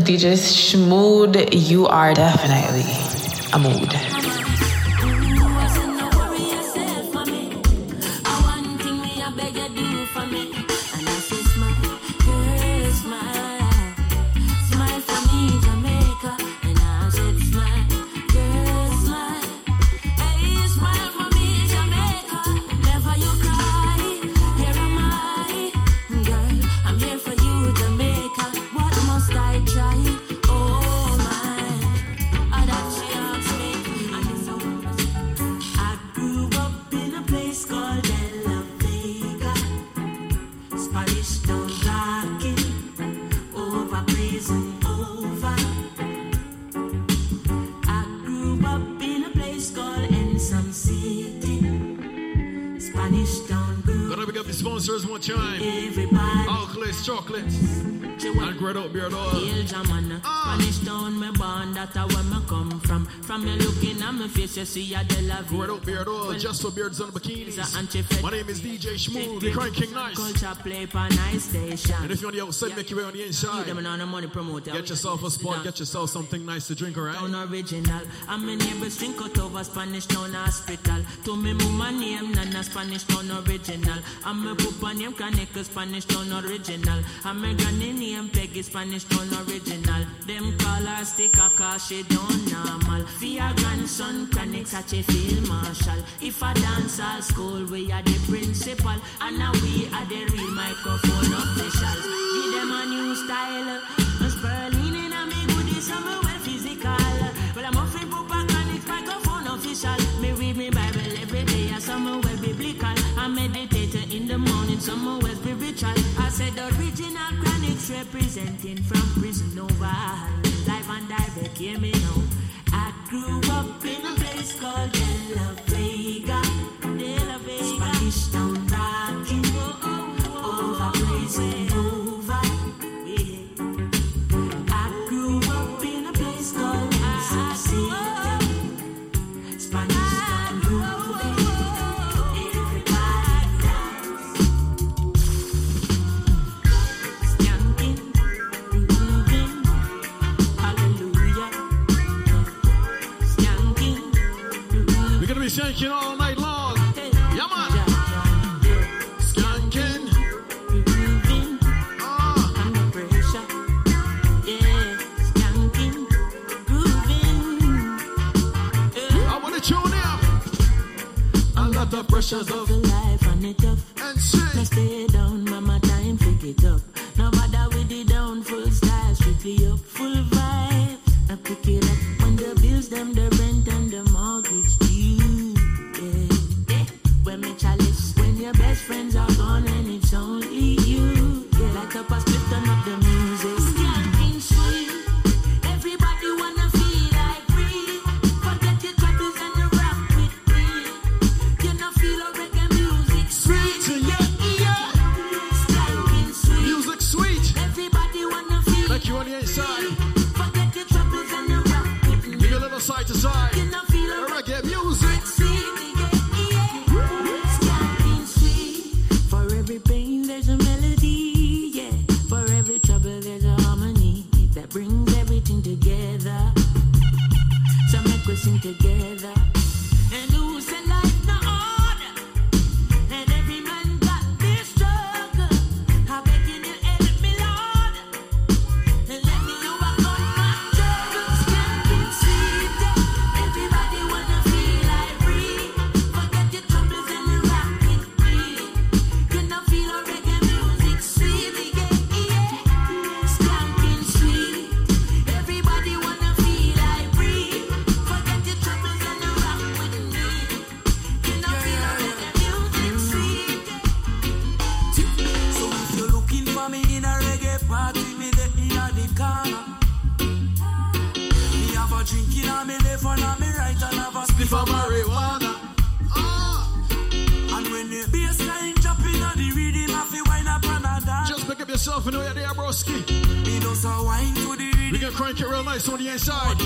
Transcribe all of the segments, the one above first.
DJ Schmood, you are definitely a mood. See a De La Word out beard all, just for beards on the bikinis. My name is DJ Schmood, the Crying King Nice. Culture play for nice station. And if you're on the outside, make your way on the inside. Them money promoter. Get yourself a spot, get yourself something nice to drink, alright? Town original. I'm a neighbors drink out over Spanish Town Hospital. To me mama name, Nana Spanish Town original. I'm a papa name, Kaneka Spanish Town original. I'm a granny name, Peggy Spanish Town original. Them call her stick cause she don't normal. Your grandson, Kaneka such a field marshal. If a dance at school, we are the principal. And now we are the real microphone officials. Give them a new style. A Berlin in a me goodies, I'm well physical. Well, I'm offering Papa Chronics microphone official. Me read me Bible every day, I'm somewhere well biblical. I meditate in the morning, somewhere well spiritual. I said the original Chronics representing from prison over. Live and direct, hear me now. I grew up in a place called De Vega. Pressures of The life and it tough. and Now stay down, mama, time pick it up. Nice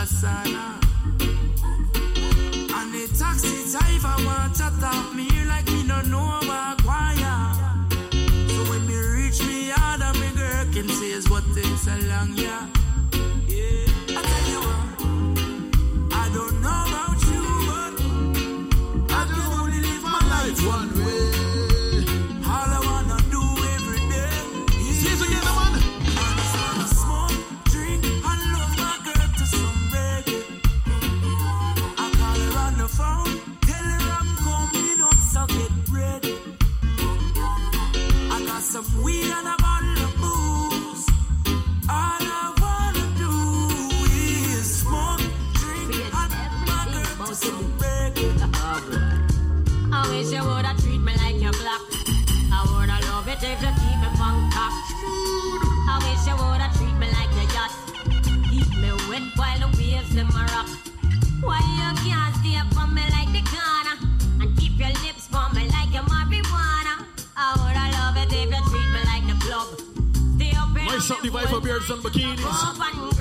haraka sana. And the taxi driver want to talk me like me no know about choir. So when me reach me yard, and me girl can say is what takes a long yeah. wife up here in some bikinis.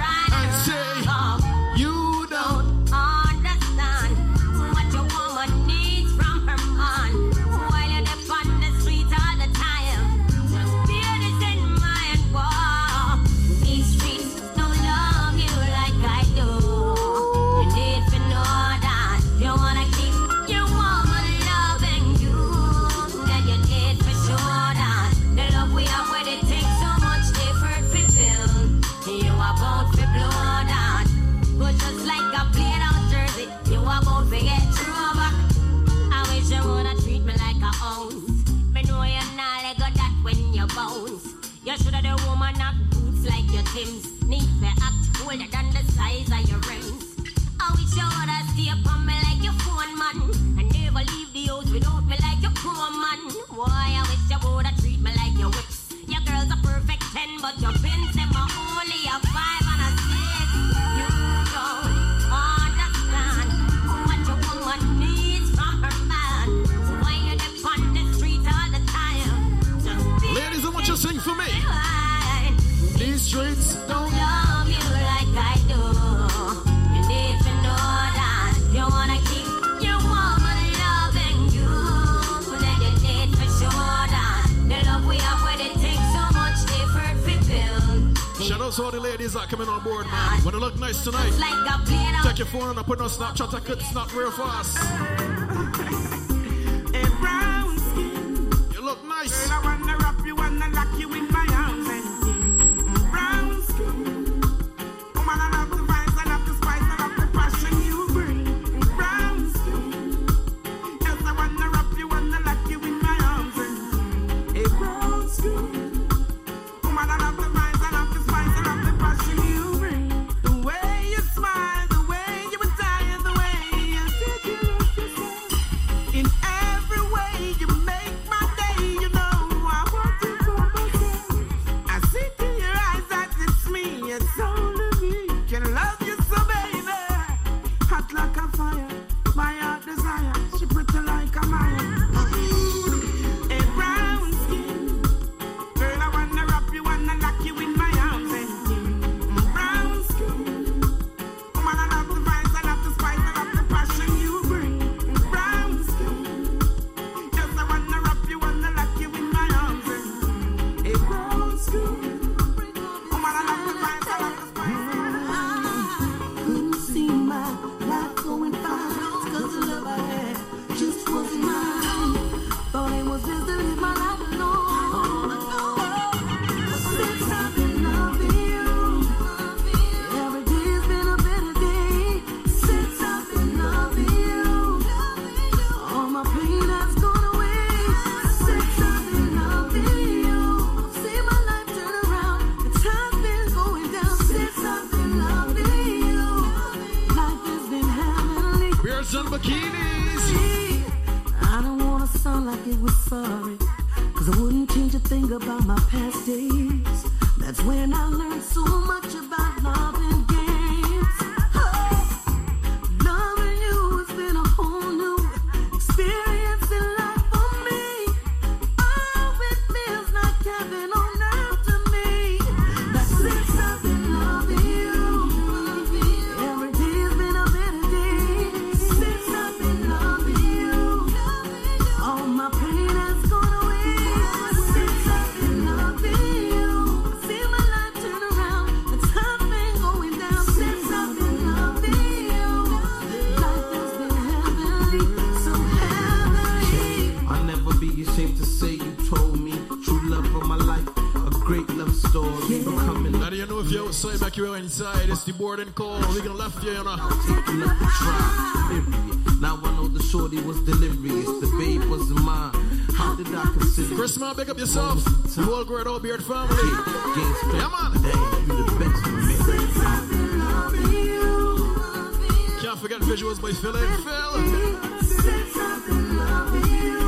ladies that coming on board, man. Wanna look nice tonight? Take your phone and I put on Snapchat. I could snap real fast. You look nice. I wanna wrap you, wanna lock you in my you inside. It's the boarding call. We gonna left you, you know. taking up the try. Now I know the shorty was delirious, the babe wasn't mine. How did I consider? Chris, man, pick up yourself. The whole great old beard family. Gangsta. Yeah, man. Damn, you the best for me. Can't forget visuals by Phil and Phil. Since I've been loving you,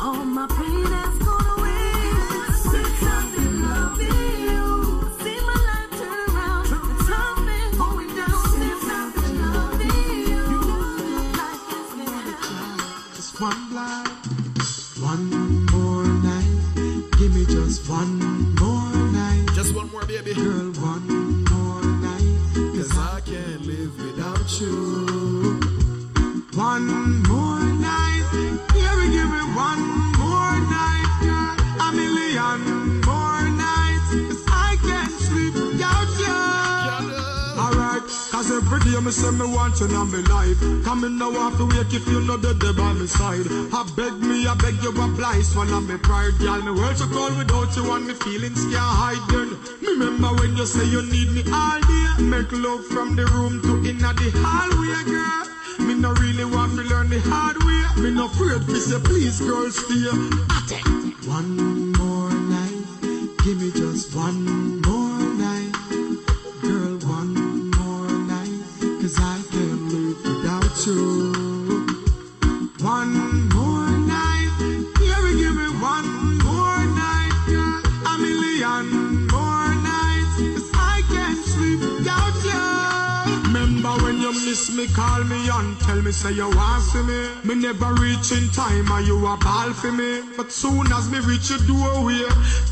all my pain girl, one more night. Cause I can't live without you. One more night, yeah, we give it one more night, girl. A million more nights, 'cause I can't sleep without you. Alright, cause every day me say me want you in my life. Come in now have to wake if you know that they by my side. I beg me, I beg you apply, swallow me pride, girl. Me world so cold without you and me feelings can't hide. Then remember when you say you need me all day. Make love from the room to inna the hallway, girl. Me no really want to learn the hard way. Me no afraid to say please, girl, stay. One more night, give me just one me, call me and tell me, say you want see me. Me never reach in time, and you a ball for me. But soon as me reach your doorway,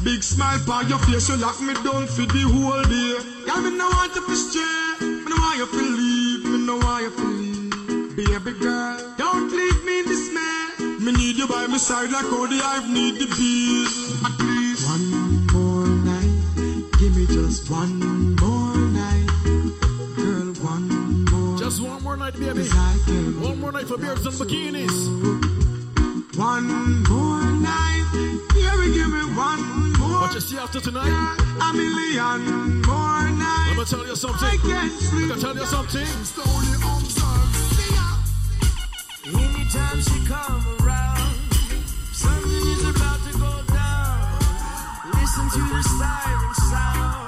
big smile on your face, you lock me down for the whole day. Yeah, me no want to stray, me no want you to leave, me no want you to leave. Baby girl, don't leave me in dismay. Me need you by my side like how the hive need the bees. At least one more night, give me just one more more night, baby. Cause I can't One more night for beards and bikinis. One more night, yeah, we give me one more. What you see after tonight? A million more nights. Let me nights. tell you something. I can't sleep. Let me tell you something. Slowly observe. Anytime she come around, something is about to go down. Listen to the siren sound.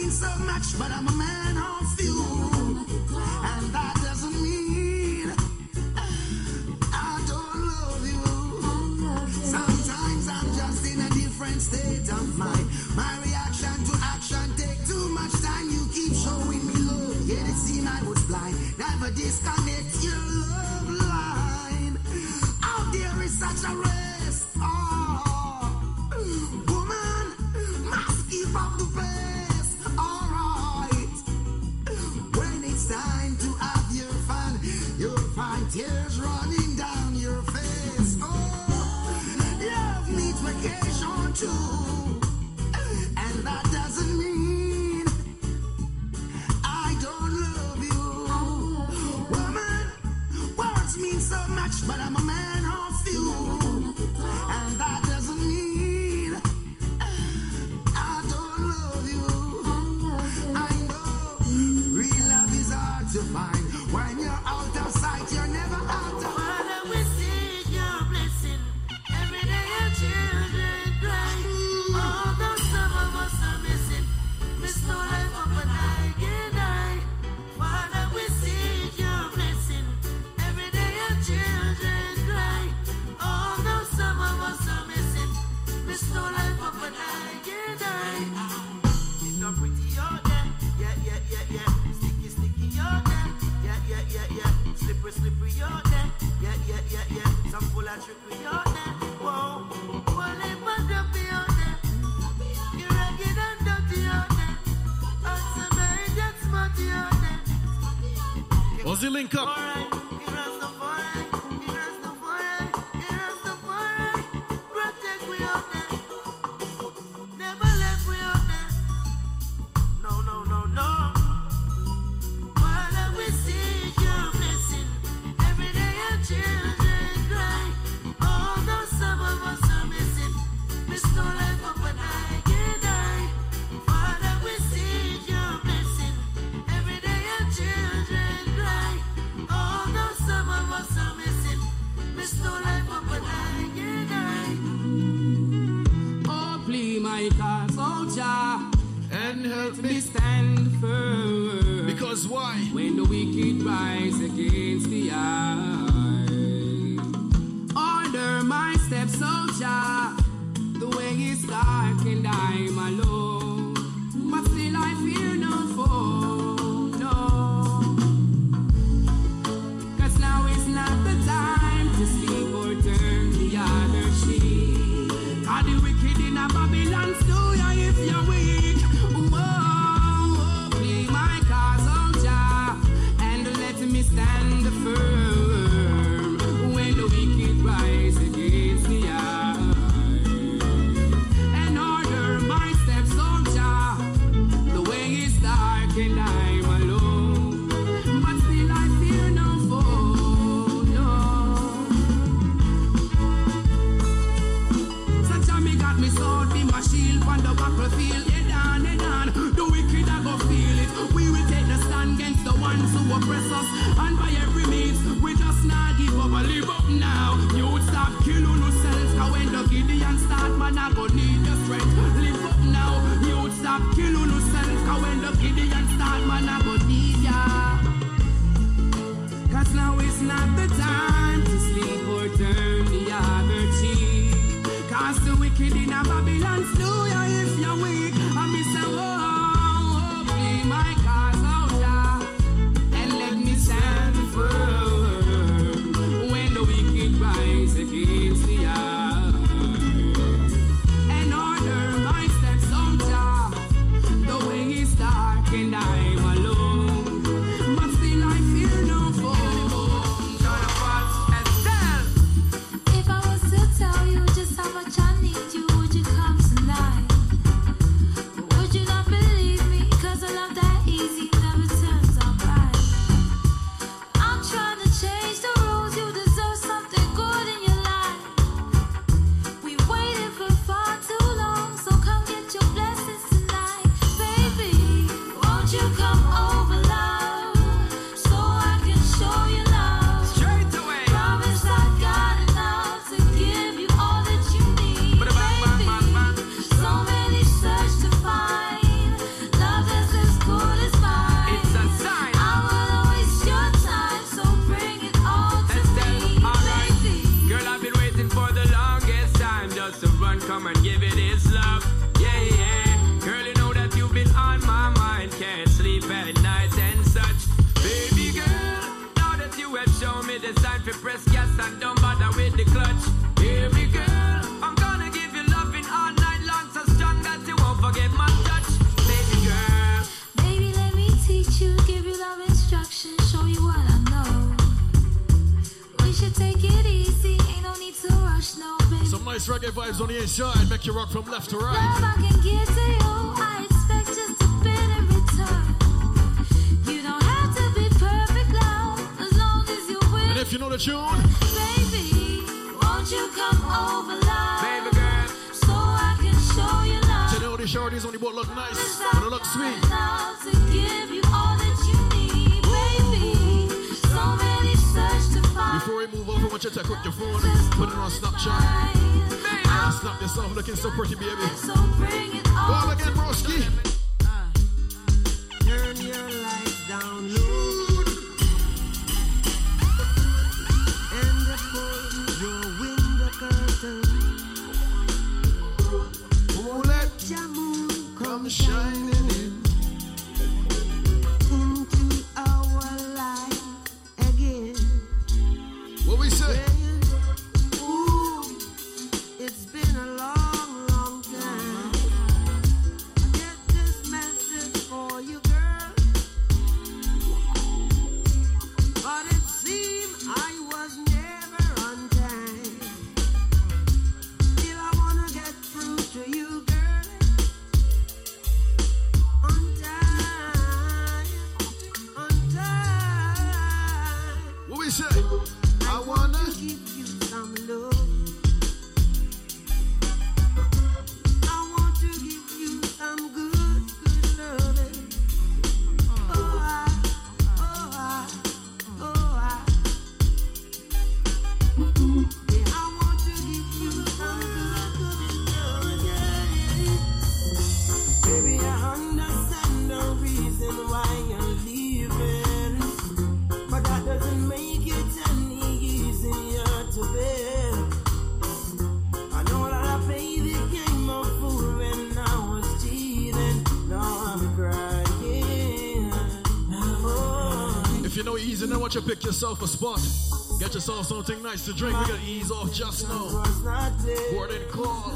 mean so much, but I'm a man on fuel, And that doesn't mean I don't love you. Sometimes I'm just in a different state of mind. My reaction to action take too much time. You keep showing me love, yet it seemed I was blind. Never disconnect your love line. Out there is such a red. nice reggae vibes on the inside. Make you rock from left to right. if you know the tune. Baby, won't you come over love? So I can show you love. These shorties only what look nice, but look sweet. Before we move over, I want you to click your phone, put it on Snapchat. Snap yourself looking so pretty, baby. So bring it on. Ball again, broski. yourself a spot. Get yourself something nice to drink. We gotta ease off just now. Word and call.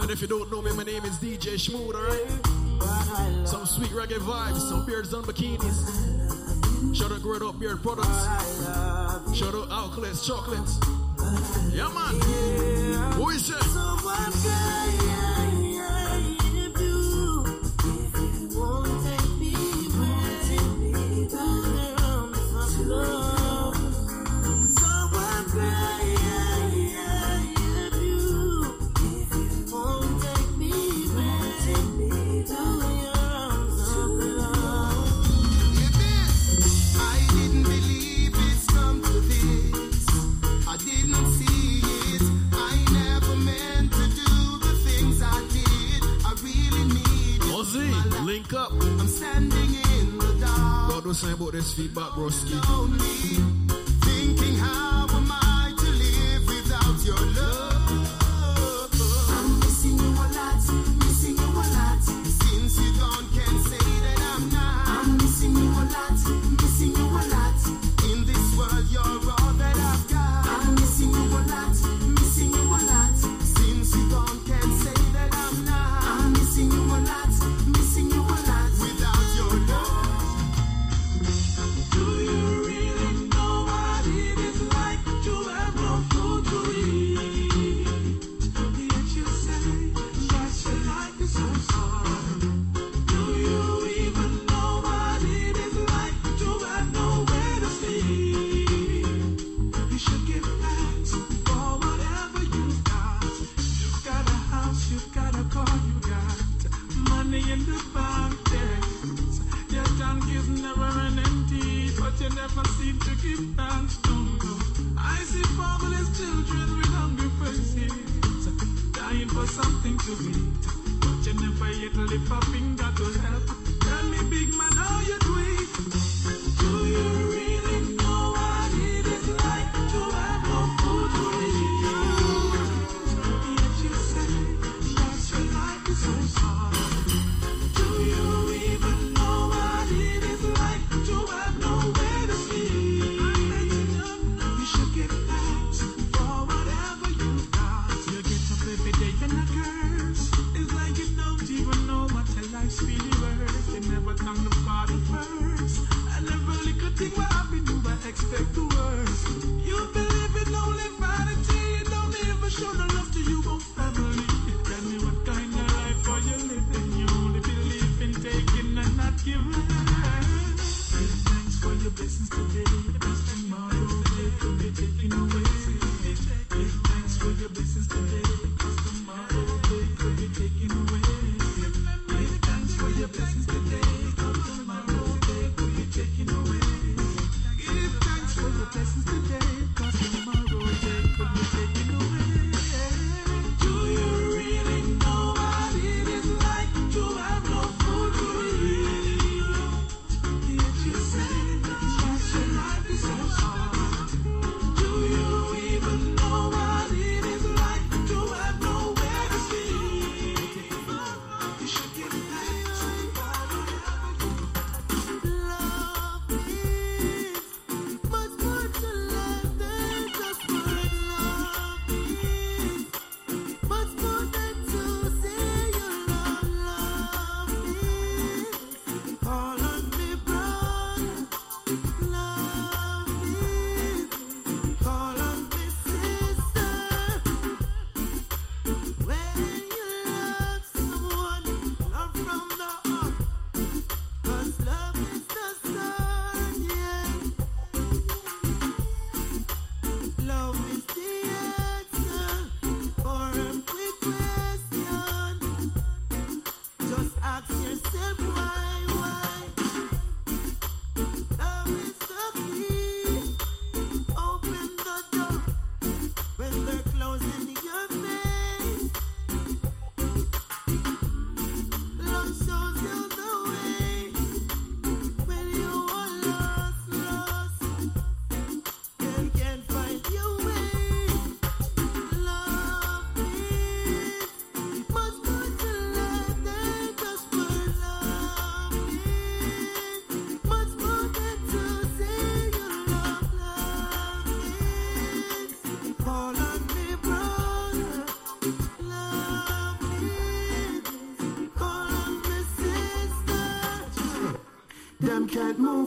And if you don't know me, my name is DJ Schmood, alright? Some sweet reggae vibes, some beards and bikinis. Shout out Grow It Out Beard Products. Shout out Outlets Chocolates. Yeah, man. Who is it? feet back, broski.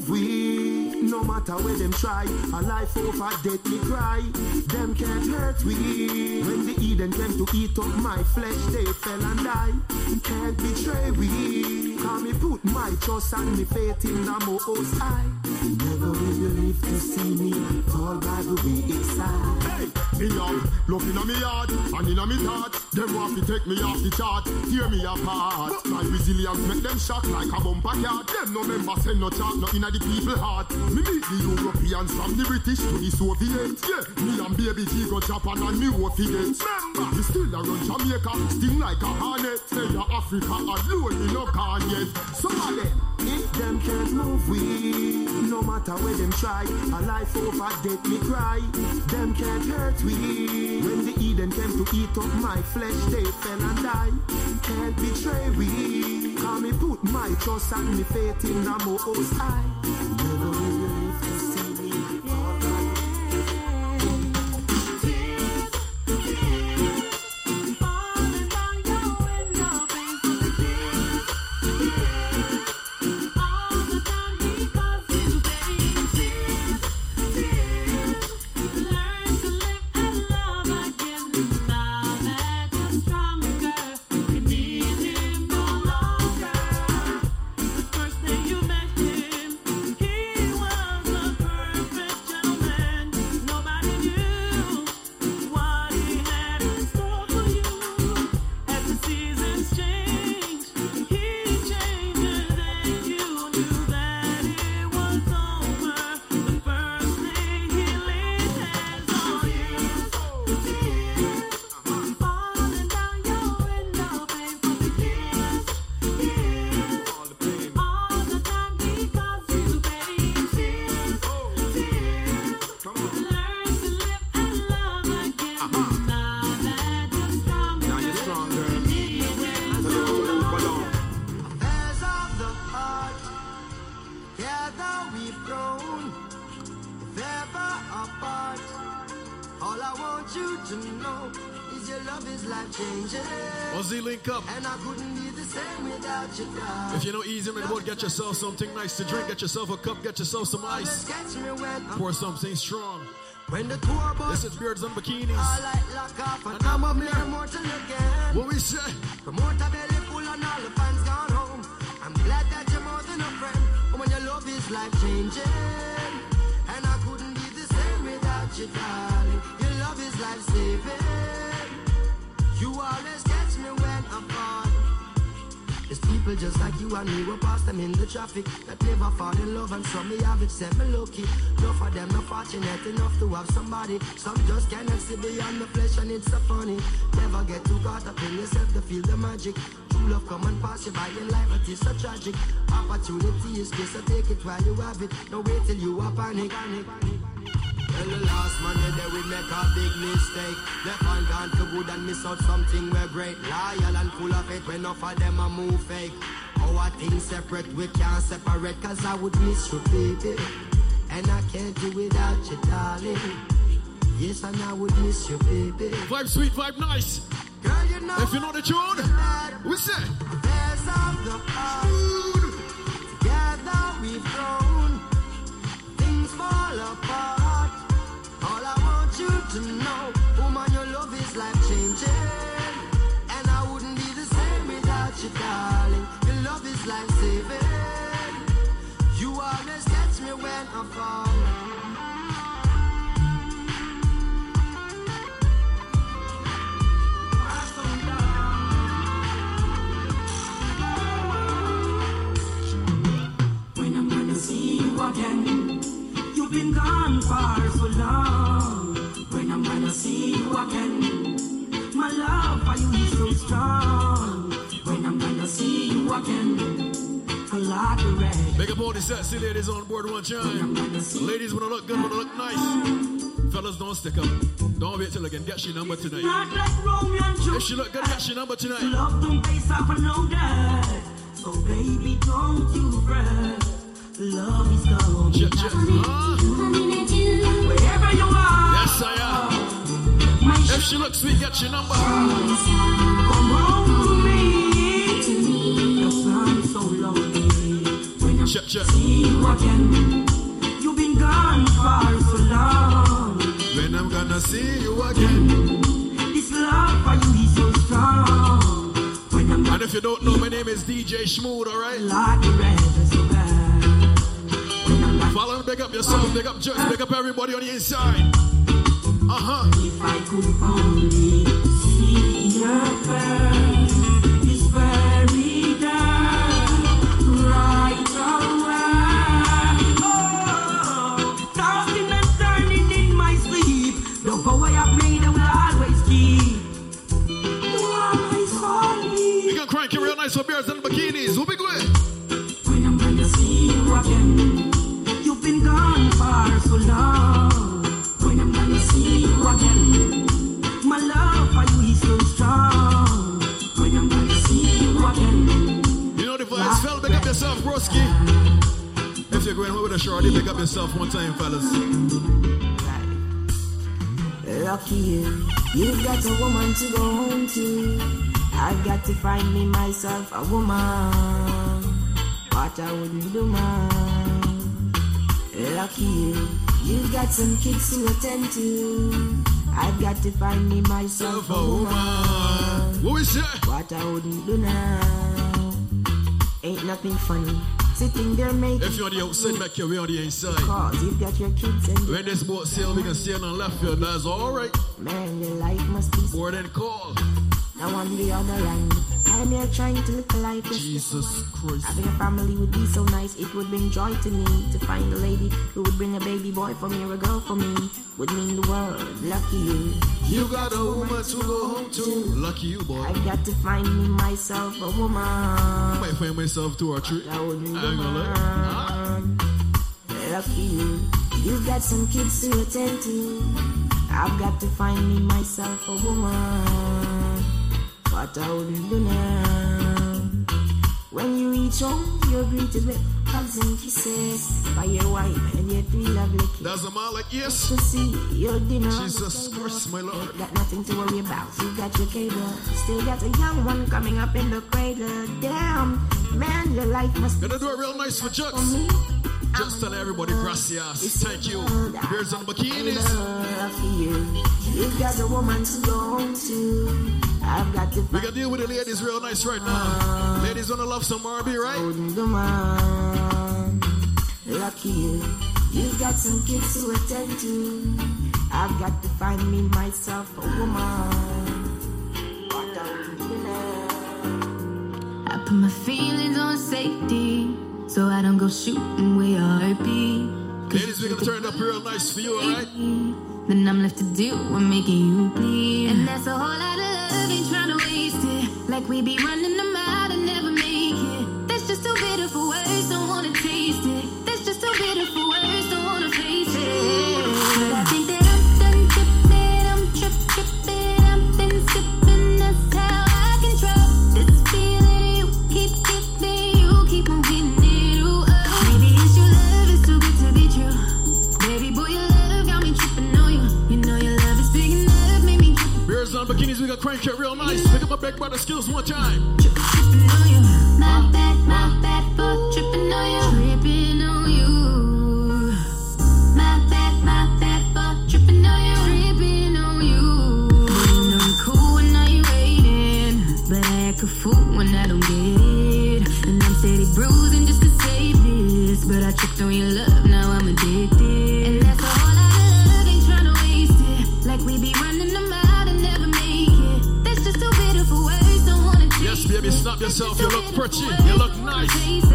we. No matter where them try, a life over death we cry. Them can't hurt we. When the Eden came to eat up my flesh, they fell and died. Can't betray we. Cause me put my trust and me faith in the Most High. Never will you live to see me fall by the wayside. Hey, me young, love inna me heart and inna me heart. Them want to take me off the chart, tear me apart. My resilience make them shock like a bumper cat. No member send no chat, no inna the people heart. Me meet the Europeans from the British to the Soviets. Yeah, me and baby G go Japan and me wo forget. Remember, me still a run Jamaica, sting like a hornet. Say ya Africa alone, me no can yet. Some of them. If them can't move we, no matter where them try, a life over death me cry. Them can't hurt we. When the eat up my flesh, they fell and die. Can't betray we. Call me put my trust and me faith in the Most High. Yourself something nice to drink. Get yourself a cup. Get yourself some ice. Catch me when I'm Pour something strong. When the tour bus This is Beards and Bikinis. all like lock off and And I'm up here. What we say? Belly people just like you and me, we pass them in the traffic that never fall in love, and some me have it, set me lucky. Enough of them not fortunate enough to have somebody. Some just cannot see beyond the flesh, and it's so funny. Never get too caught up in yourself to feel the magic. True love come and pass you by in life, but it's so tragic. Opportunity is good, so take it while you have it. Don't wait till you are panic. panic, panic. Well, the last man the day we make a big mistake. Left hand gone for good and miss out something we're great. Loyal and full of it when enough of them a move fake. Our things separate, we can't separate cause I would miss you, baby. And I can't do without you, darling. Yes, and I would miss you, baby. Vibe sweet, vibe nice. Girl, you know If you know the tune, we say. Been gone far so long. When I'm gonna see you again, my love for you is so strong. When I'm gonna see you again, a lot of red. Big up all the sexy ladies on board one time. Ladies wanna look good, wanna look nice. Fellas, don't stick up. Don't wait till I can get your number tonight. Not like Romeo and Juliet. If she look good, get your number tonight. Love don't base off of no debt. So baby, don't you fret. Love is gonna be Check, check. Ah, Wherever you are, yes, I my am. If she looks sweet, get your number. Come home to me. Your son so lonely. When I Check, check. see you again, you've been gone far so long. When I'm gonna see you again. This love for you is so strong. When I'm And if you don't know, my name is DJ Schmood, alright? like red is so bad. When I'm like Follow big up yourself, big up Judge, big up everybody on the inside. Uh huh. If I could only see your face, this very day, right away. Oh, tossing and turning in my sleep. The power I've made, I will always keep. You always for me. We gonna crank it real nice for Beards and Bikinis. Who broski. If you're going home with a shorty, big up yourself one time, fellas. Lucky you, you've got a woman to go home to. I've got to find me myself a woman. What I wouldn't do, man. Lucky you, you've got some kids to attend to. I've got to find me myself a woman. What? What I wouldn't do now. Nothing funny. Sitting there making If you're on the outside, make your way on the inside. calls. You've got your kids and When this boat sail, we can sail on left field. That's alright. man, your life must be More than call. Now on the other land, I'm here trying to live a life. Jesus Christ. Having a family would be so nice. It would bring joy to me to find a lady who would bring a baby boy for me or a girl for me. Would mean the world. Lucky you. You got a woman to go home to. Lucky you, boy. I've got to find me myself a woman. I might find myself two or three. I wouldn't I ain't gonna lie. Lucky you. You've got some kids to attend to. I've got to find me myself a woman. What do now. When you reach home, you're greeted with hugs and kisses by your wife and your three lovely kids. That's a man like yes. To see your dinner. Jesus. Christ, my Lord. Got nothing to worry about. You got your cable. Still got a young one coming up in the cradle. Damn, man, your life must be Gonna do it real nice for Jux. me. Just tell everybody gracias. Thank you. Beards and Bikinis. You. You've got a woman to go home to. I've got to We can deal with the ladies real nice right now. Ladies wanna love some R&B, right? find the man. Lucky you. You've got some kids to attend to. I've got to find me myself a woman. What I would do now. I put my feelings on safety so I don't go shooting where your heart be. Ladies, we gonna turn it up real nice for you, alright? Then I'm left to do what making you bleed. And that's a whole lot of love, ain't trying to waste it. Like we be running them out bikinis, we got crank it real nice. Pick up my big brother skills one time. tripping on you. My bad, my bad on you. On you. My bad, my bad on you. Tripping on you. You cool when you waiting, but I a fool when I don't get it. And I'm steady bruising just to save this, but I tripped on your love, now I'm addicted. Yourself. You look pretty. You look nice.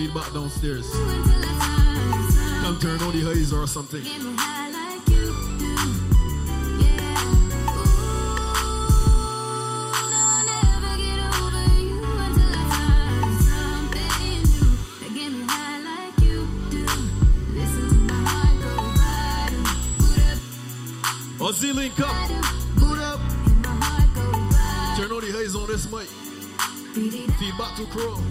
feed back downstairs. Come turn on the haze or something. Link up. Boot up. Turn on the haze on this mic. Feedback to Crow.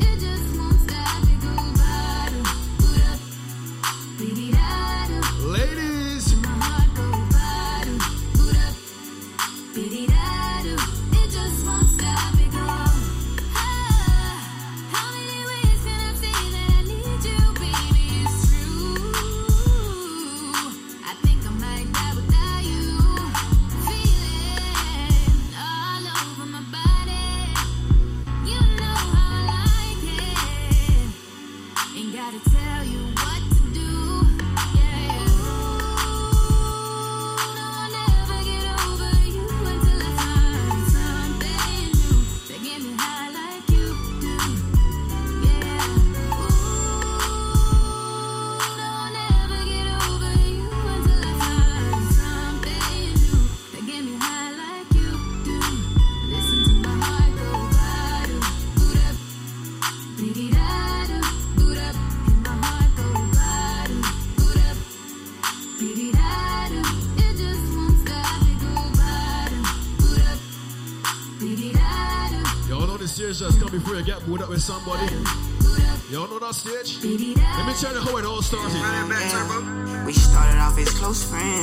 Let me tell you how it all started. We started off as close friends.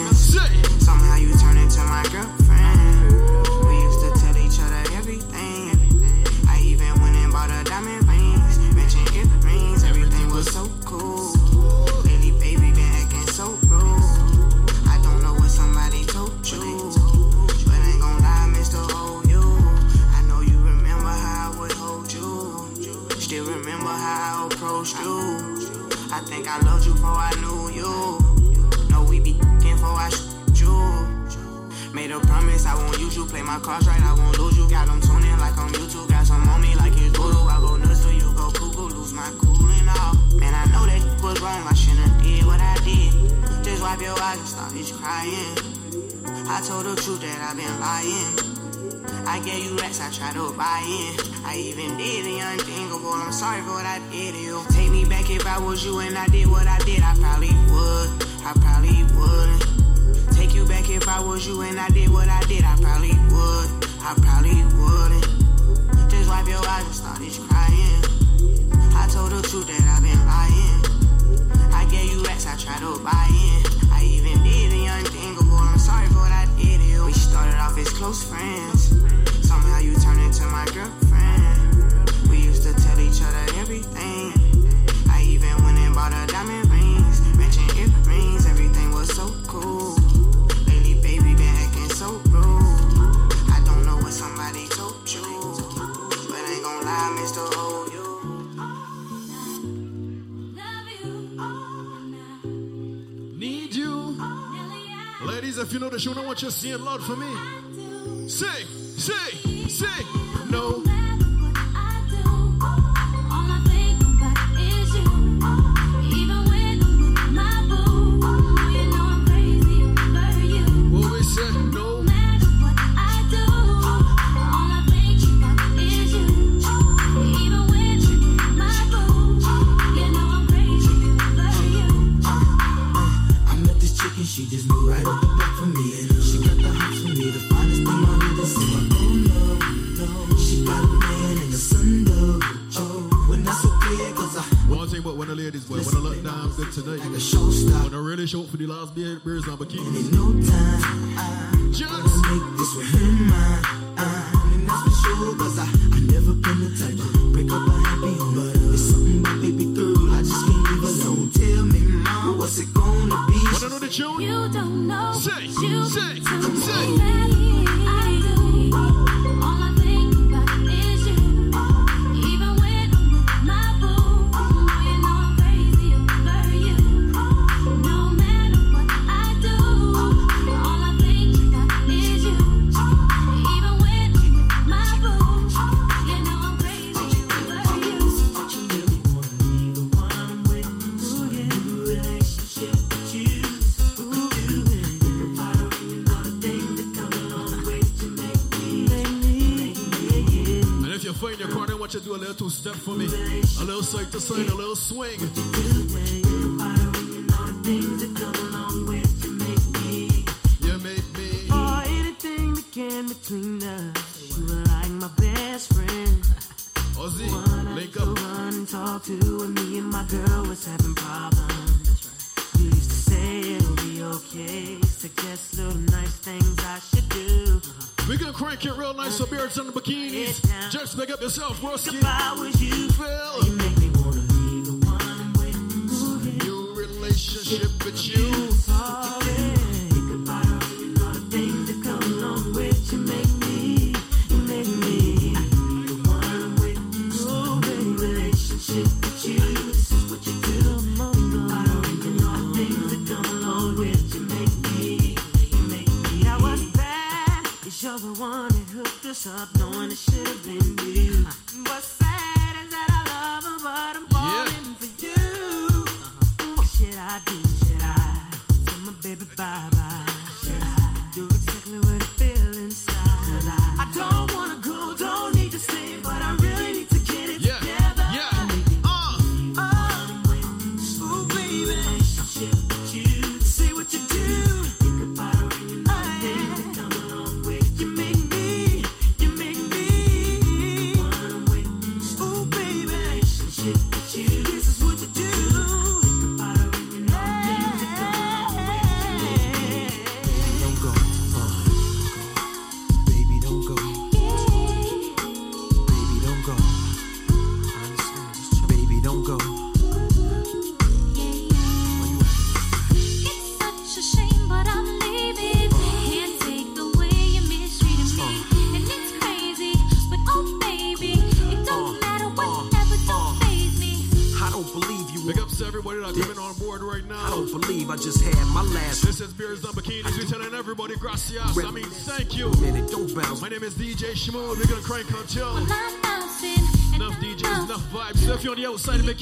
Just a little swing.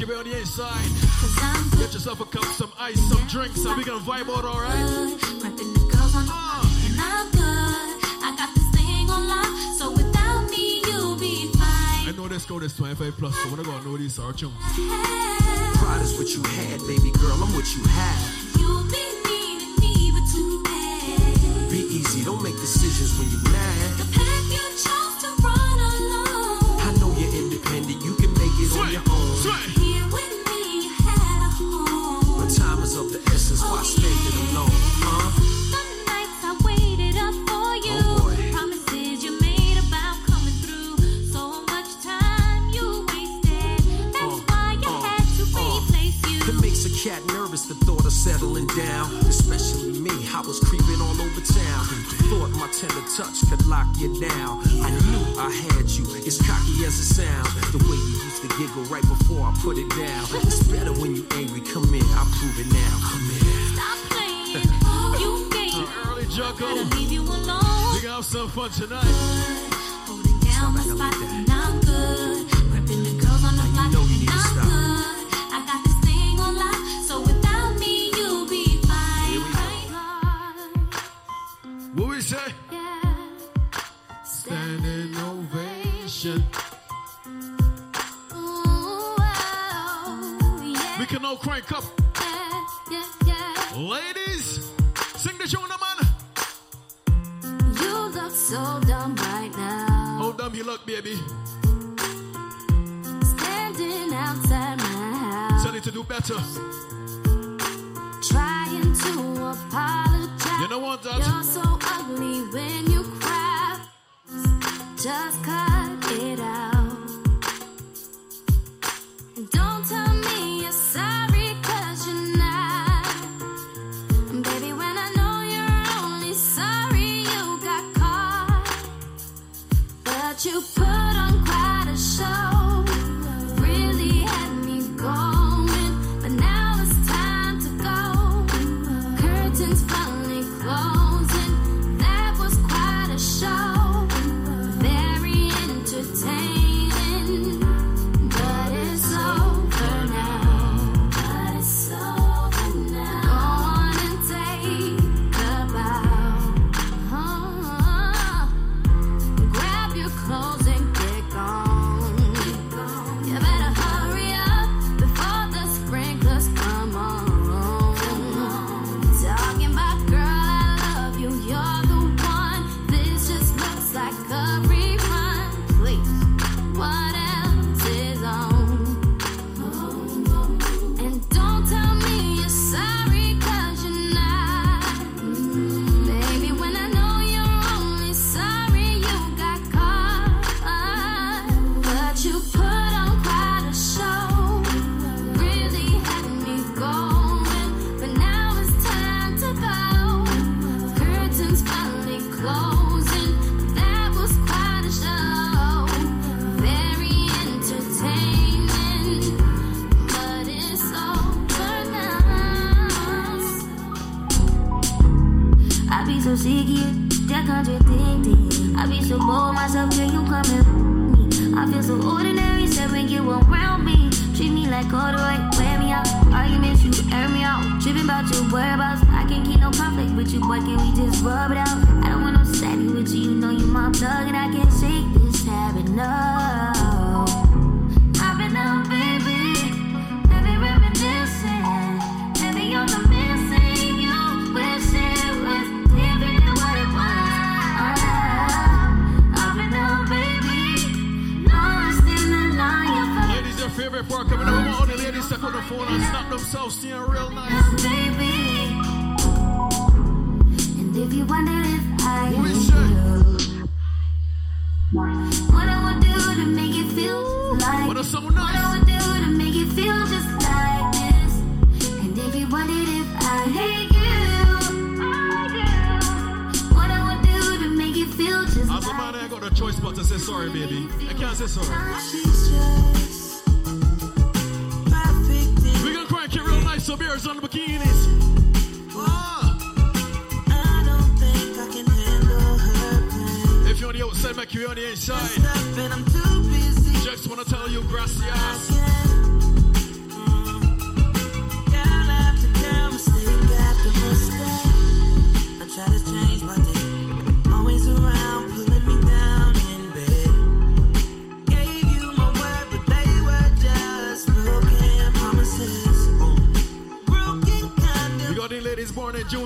keep it on the inside. Get yourself a cup, some ice, some drinks, and we gonna vibe out, alright? Ah. I know this code is 25 plus, so when I go I know these are tunes. Pride is what you had, baby girl, I'm what you have. You be needing me, but too bad. Be easy, don't make decisions when you're mad. The path you chose to run alone. I know you're independent, you can make it Sway. on your own. Sway. down, especially me. I was creeping all over town. Thought my tender touch could lock you down. I knew I had you, as cocky as it. The way you used to giggle right before I put it down. It's better when you angry. Come in, I'll prove it now. Come in. Stop playing. you. Early Jocko. Leave you alone. We got some fun tonight. Holding down my spot, not good. The girls on the block, good. I got this wake up. Yeah, yeah, yeah. Ladies, sing the tune, man. You look so dumb right now. How dumb you look, baby. Standing outside my house. Tell you to do better. Trying to apologize. You know what, that? You're so ugly when you cry. Just cut it out.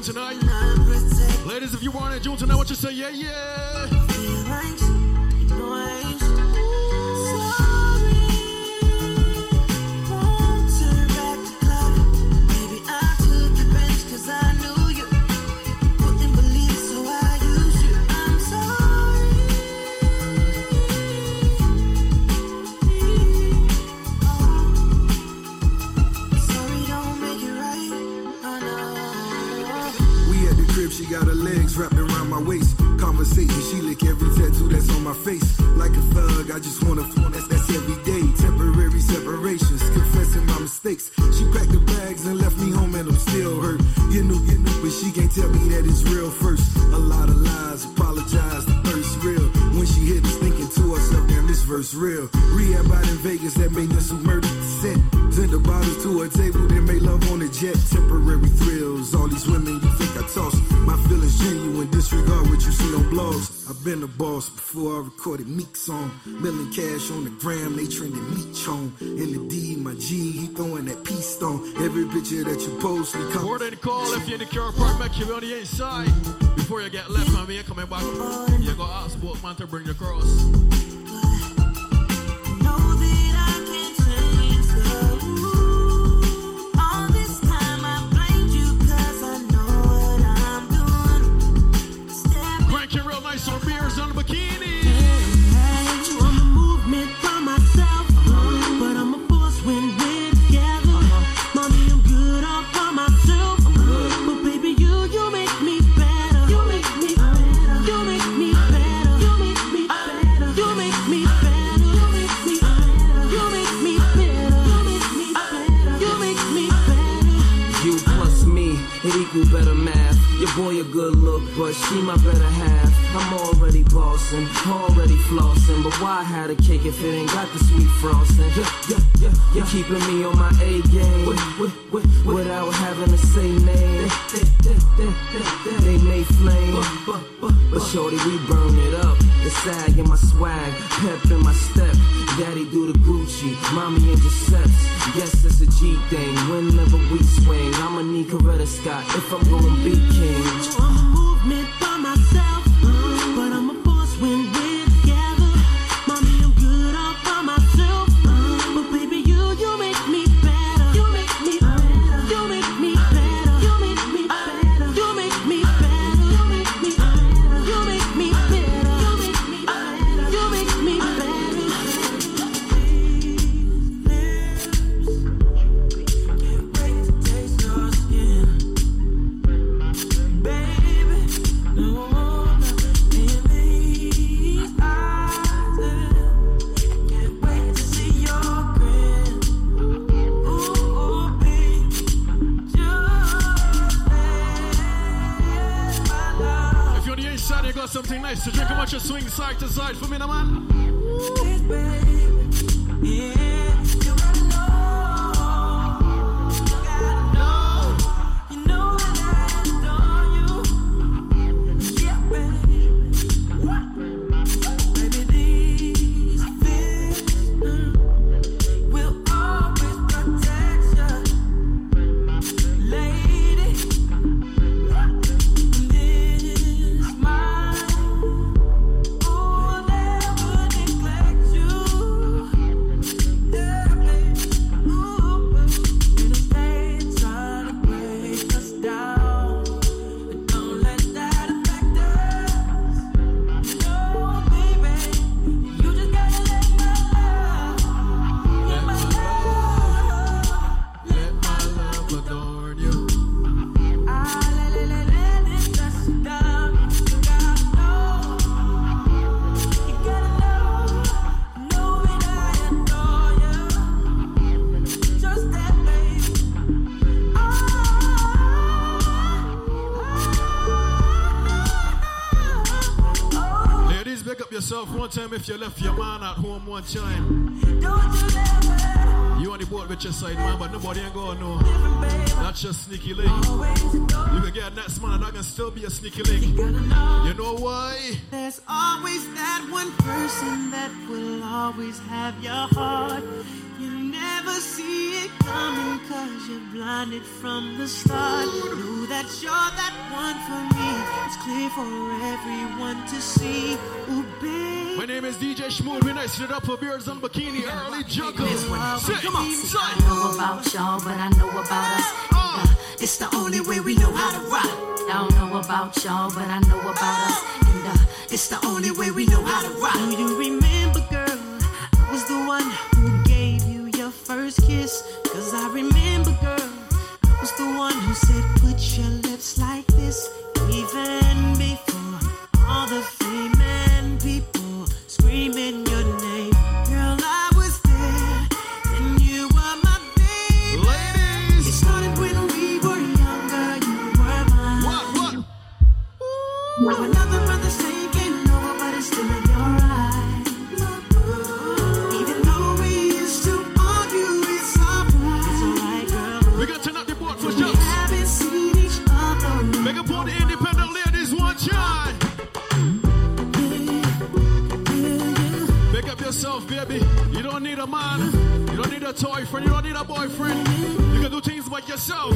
tonight. side. Before you get left on me, coming back, you got to ask Boatman to bring nice to drink. I want you to swing side to side for me, now, man. Let if you left your man at home one time. You on the boat with your side man, but nobody ain't gonna know. That's your sneaky link. You can get next man and that can still be a sneaky link. You know why? There's always that one person that will always have your heart. You never see it coming cause you're blinded from the start. Know that you're that one for me. It's clear for everyone to see. Ooh. My name is DJ Schmood. We nice it up for beards and bikini. Early juggle. Say, Come on, say. I know about y'all, but I know about us. Uh. And, uh, it's the only way we know how to rock. I don't know about y'all, but I know about us. And uh, it's the only way we know how to rock. Do you remember, girl? I was the one who gave you your first kiss. Cause I remember, girl. I was the one who said, put your lips like this. Even before all the toy friend. You don't need a boyfriend. You can do things by yourself.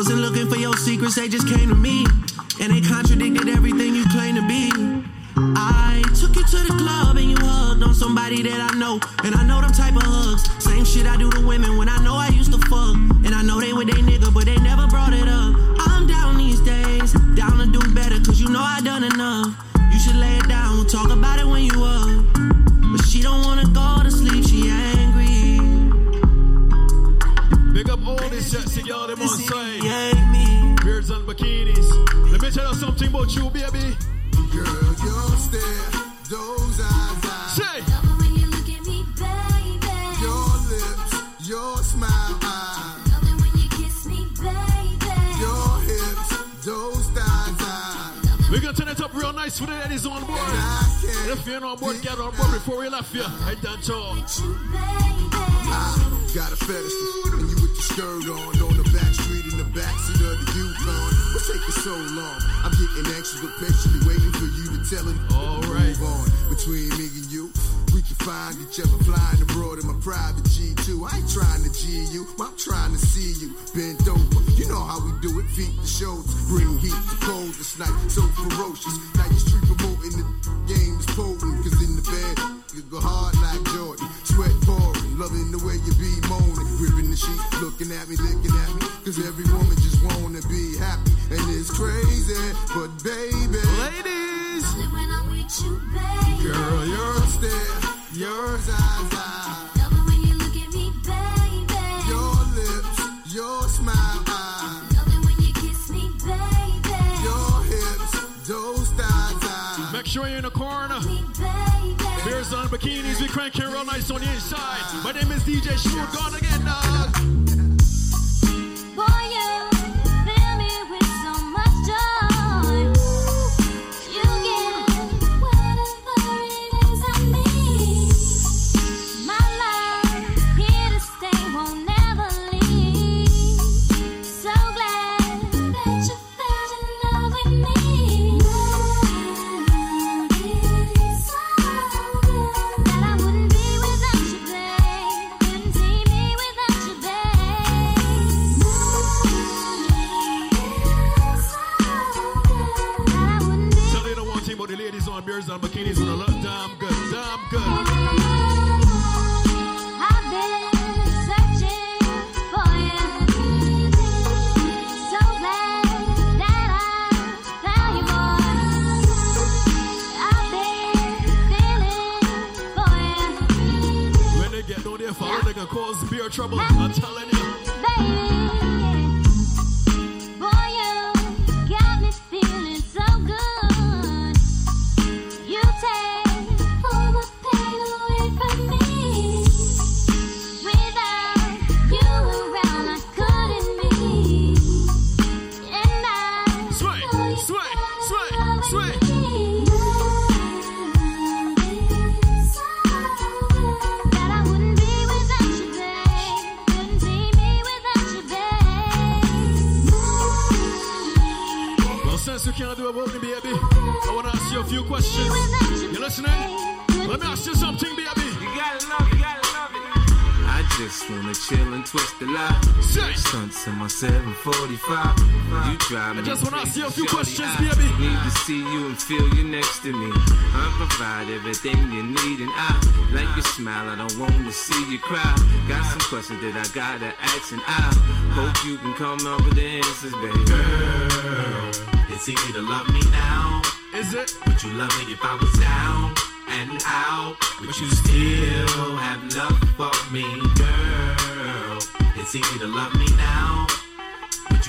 Wasn't looking for your secrets, they just came to me. And they contradicted everything you claim to be. I took you to the club and you hugged on somebody that I know. And I know them type of hugs. Same shit I do to women when I know I used to fuck. And I know they with they sexy girl them on. Beards and bikinis. Let me tell you something about you, baby. Girl, your stare, those eyes, eyes. Say. When you look at me, baby. Your lips, your smile, eyes. When you kiss me, baby. Your hips, those thighs, eyes. We're gonna turn it up real nice for the ladies on board. If you're not on board, get on board before we left you. I done talk. I got a fetish for and you with your skirt on on the street in the backseat of the Yukon. What's taking so long? I'm getting anxious but patiently waiting for you to tell it. All right. Move on between me and you. We can find each other flying abroad in my private G2. I ain't trying to G you, I'm trying to see you bent over. You know how we do it, feet to shoulders, bring heat to cold this night. So ferocious. Now you street promoting the game is potent, cause in the bed, you go hard like Jordan. Sweat pouring, loving the way you be moaning. Gripping the sheet, looking at me, licking at me. Cause every woman just wanna be happy. And it's crazy, but baby. Ladies! When I'm with you, baby. Girl, your stare, yours eyes, eyes. Nice on the inside. My name is DJ Shoot, gone again, dog. Ladies on Beards bikinis, gonna look damn good, damn good. I've been searching for you. So glad that I found you, boy. I've been feeling for you, When they get down there, follow, they can cause beer trouble. I'm telling I just wanna ask you a few questions, shorty. I baby. Need to see you and feel you next to me. I provide everything you need, and I like your smile. I don't wanna see you cry. Got some questions that I gotta ask, and I hope you can come up with the answers, baby. Girl, it's easy to love me now. Is it? Would you love me if I was down and out? Would you still have love for me, girl? It's easy to love me now.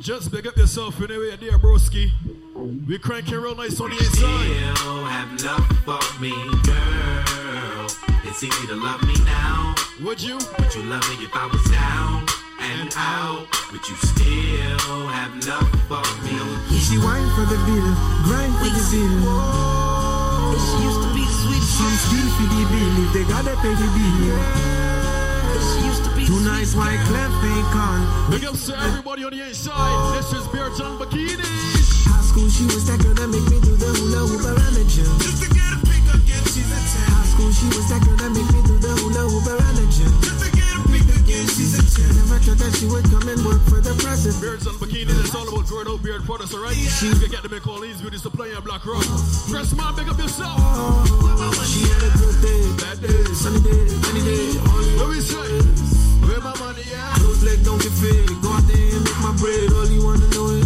Just big up yourself anyway, dear broski. We cranking real nice on the inside. Still have love for me, girl. It's easy to love me now. Would you? Would you love me if I was down and out? Would you still have love for me? She whine for the bill, grind for the bill. She used to be the sweetest. Some steal for the bill if they gotta pay the bill. Two nights white clef ain't con. Big up to everybody on the inside. This is Beards and Bikinis. High school, she was that girl that make me do the hula hoop around the gym. Just to get a pick again, she's a 10. High school, she was that girl that make me do the hula hoop around the gym. Just to get a she's a 10. Never thought that she would come and work for the president. Beards and bikinis, it's all about Grow It Out Beard Products, alright? She can get them in all these beauties to play Black Rock. Press man, big up yourself. She had a good day, bad day, sunny day, rainy day. All What we say? Where my money at? Those legs don't get fit. Go out there and make my bread. All you wanna know is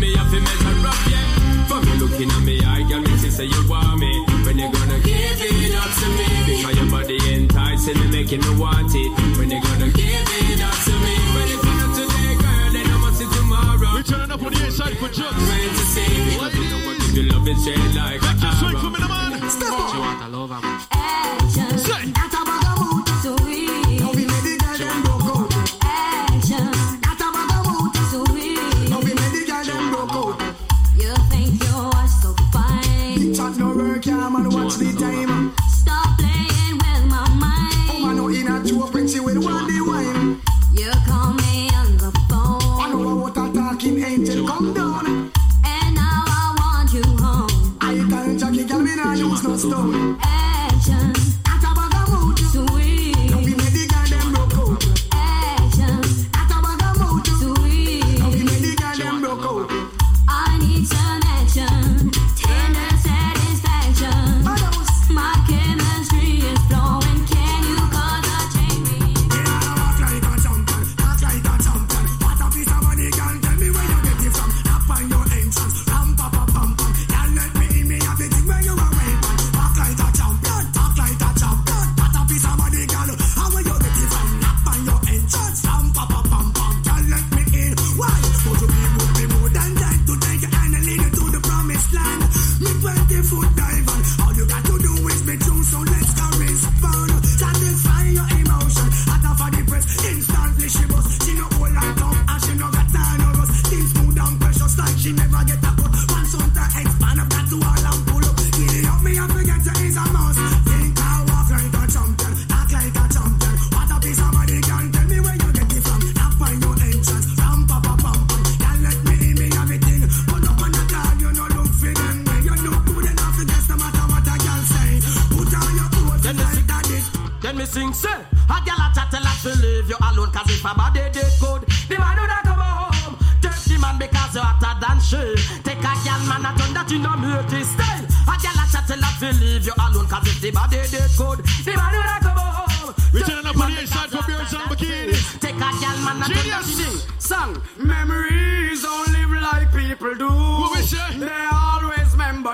me, I feel measure up, yeah. From you looking at me, I can make you say you want me. When you gonna give it up to me? Because your body enticing me, making me want it. When you gonna give it up to me? When it's not today, girl, then I must see tomorrow. We turn up on the inside for drugs. Ladies, you love is straight like.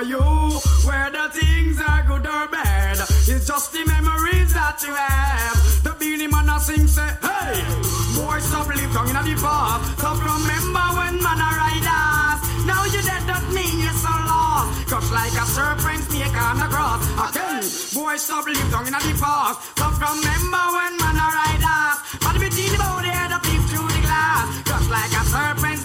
you. Whether things are good or bad, it's just the memories that you have. The Beenie Man a sing say, hey, boy, stop live down in the past. Stop remember when man ride us. Now you dead, that mean you're so lost. Cause like a serpent snake on the grass. Again, boy, stop live down in the past. Stop remember when man ride us. But the bikini body head up through the glass. Just like a serpent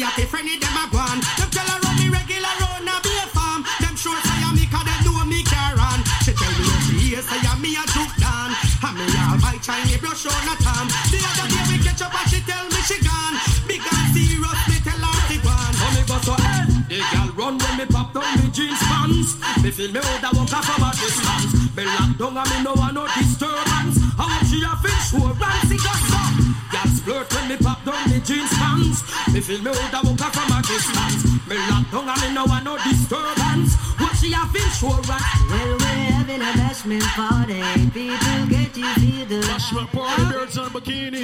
me at the friendly them a gone. Them tell her run me regular round a be a farm. Them sure say I'm me cause them know me care on. She tell me oh, what she hear say I'm me a juke down. And me a my Chinese brush on a time. The other day we catch up and she tell me she gone. Big and serious me tell her she gone. So me go so hey, the girl run when me pop down me jeans pants. Me feel me older walk off from a distance. Me lock down and me no I no disturbance. How she a fish who runs it just up. Girls flirt when me pop down me jeans pants. Me feel me woulda woke up from a distance. Me locked down and me no want no disturbance. What she have right? Well, we're having a bashment party. People get you feel the bashment party. Ah. Beards and bikini.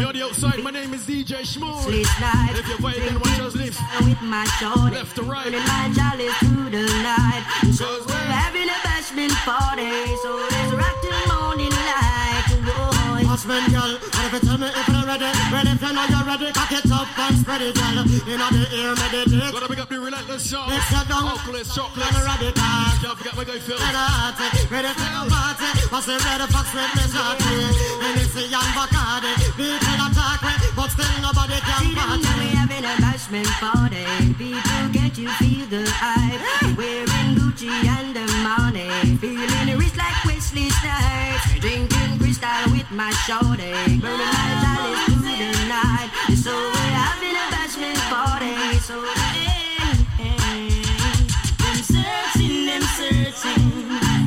You're the outside. My name is DJ Schmoon. Sleep night. If you're vibing, watch us live. With my shorty. Left to right. Running my jolly through the night. Cause we're having a bashment party. So let's rock till morning light announcement, girl. And if you tell me if you're ready, Ready, if you know you're ready, cock it up and spread it, girl. You In the ear, meditate. Gotta pick up the relentless show. It's a dumb. Oakless, chocolates. And a rabbit car. Can't forget where they feel. And. Ready for the party. What's the red fox with me, shorty? And it's a young Bacardi. Big my shorty. Burning my light through the night. It's so way I've been a bashment party. So eh, eh, eh. hey, hey. Them searching, them searching.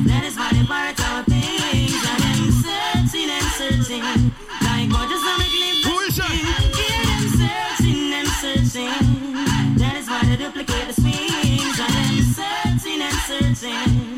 That is why they part our things. And them searching, them searching. Like what just a little Fruition. Yeah, them searching, them searching. That is why they duplicate the swings. And them searching, them searching.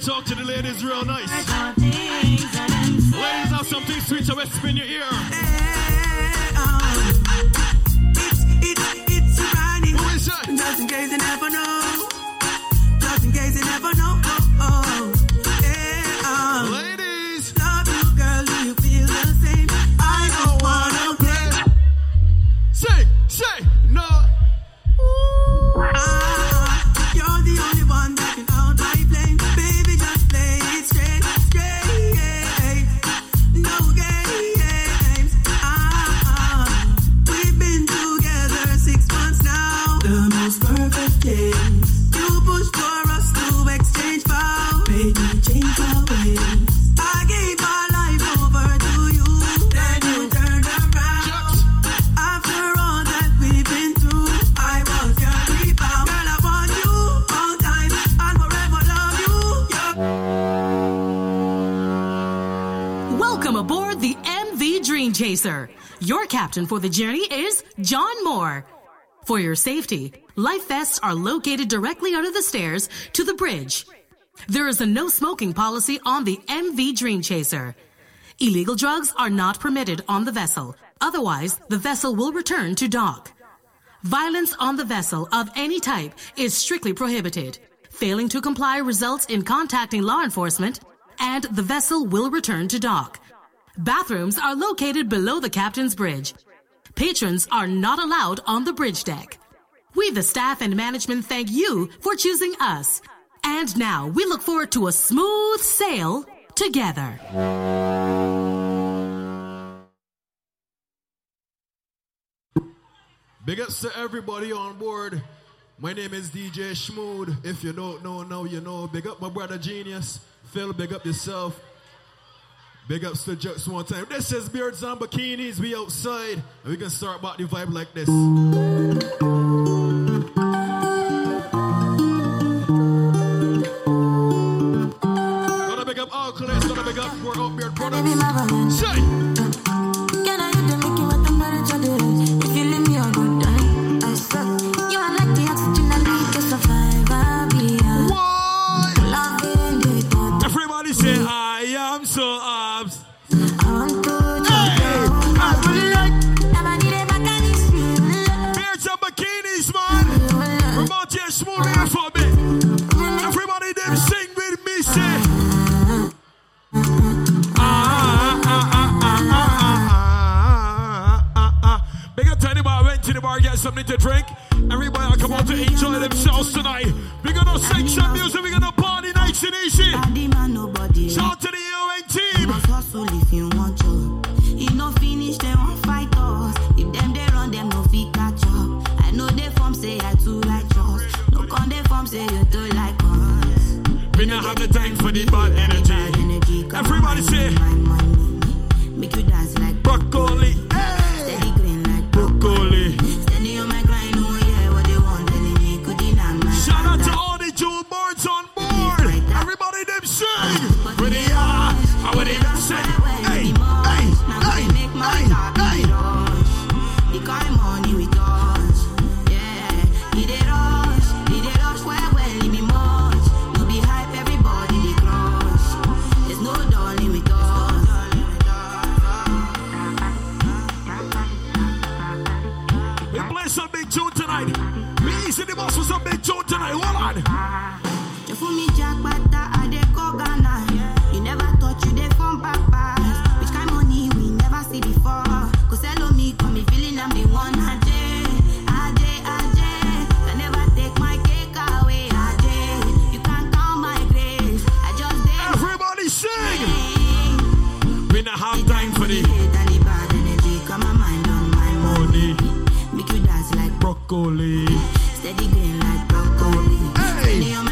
Talk to the ladies real nice. Our things and them Ladies have something sweet to whisper in your ear. Eh, oh. It's running. Who is that? Just in case you never know. Just in case you never know. Your captain for the journey is John Moore. For your safety, life vests are located directly under the stairs to the bridge. There is a no smoking policy on the MV Dream Chaser. Illegal drugs are not permitted on the vessel. Otherwise, the vessel will return to dock. Violence on the vessel of any type is strictly prohibited. Failing to comply results in contacting law enforcement, and the vessel will return to dock. Bathrooms are located below the captain's bridge. Patrons are not allowed on the bridge deck. We, the staff and management, thank you for choosing us. And now we look forward to a smooth sail together. Big ups to everybody on board. My name is DJ Schmood. If you don't know, now you know. Big up my brother Genius. Phil, big up yourself. Big ups to Jux one time. This is Beards and Bikinis. We outside. And we can start about the vibe like this. time for the bad energy, come my mind on my money. Make you dance like broccoli. Steady green like broccoli. Hey.